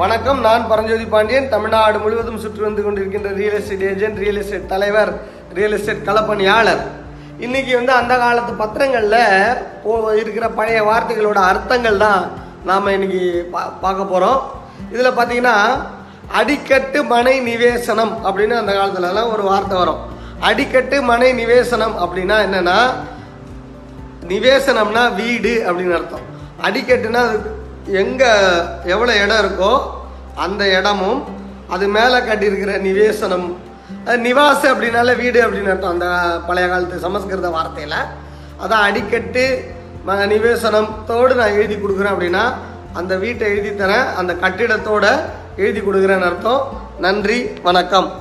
வணக்கம் நான் பரஞ்சோதி பாண்டியன். தமிழ்நாடு முழுவதும் சுற்றி வந்து கொண்டிருக்கின்ற real estate agent real estate தலைவர் ரியல் எஸ்டேட் களப்பணியாளர். இன்னைக்கு வந்து அந்த காலத்து பத்திரங்களில் போ இருக்கிற பழைய வார்த்தைகளோட அர்த்தங்கள் தான் நாம் இன்னைக்கு பா பார்க்க போகிறோம் இதில் பார்த்தீங்கன்னா அடிக்கட்டு மனை நிவேசனம் அப்படின்னு அந்த காலத்துலலாம் ஒரு வார்த்தை வரும். அடிக்கட்டு மனை நிவேசனம் அப்படின்னா என்னென்னா நிவேசனம்னா வீடு அப்படின்னு அர்த்தம். அடிக்கட்டுனா அது எங்கே எவ்வளோ இடம் இருக்கோ அந்த இடமும் அது மேலே கட்டியிருக்கிற நிவேசனம். நிவாசு அப்படின்னால வீடு அப்படின்னு அர்த்தம். அந்த பழைய காலத்து சமஸ்கிருத வார்த்தையில். அதான் அடிக்கட்டு ம- நிவேசனத்தோடு நான் எழுதி கொடுக்குறேன் அப்படின்னா அந்த வீட்டை எழுதி தரேன் அந்த கட்டிடத்தோட எழுதி கொடுக்குறேன்னு அர்த்தம். நன்றி வணக்கம்.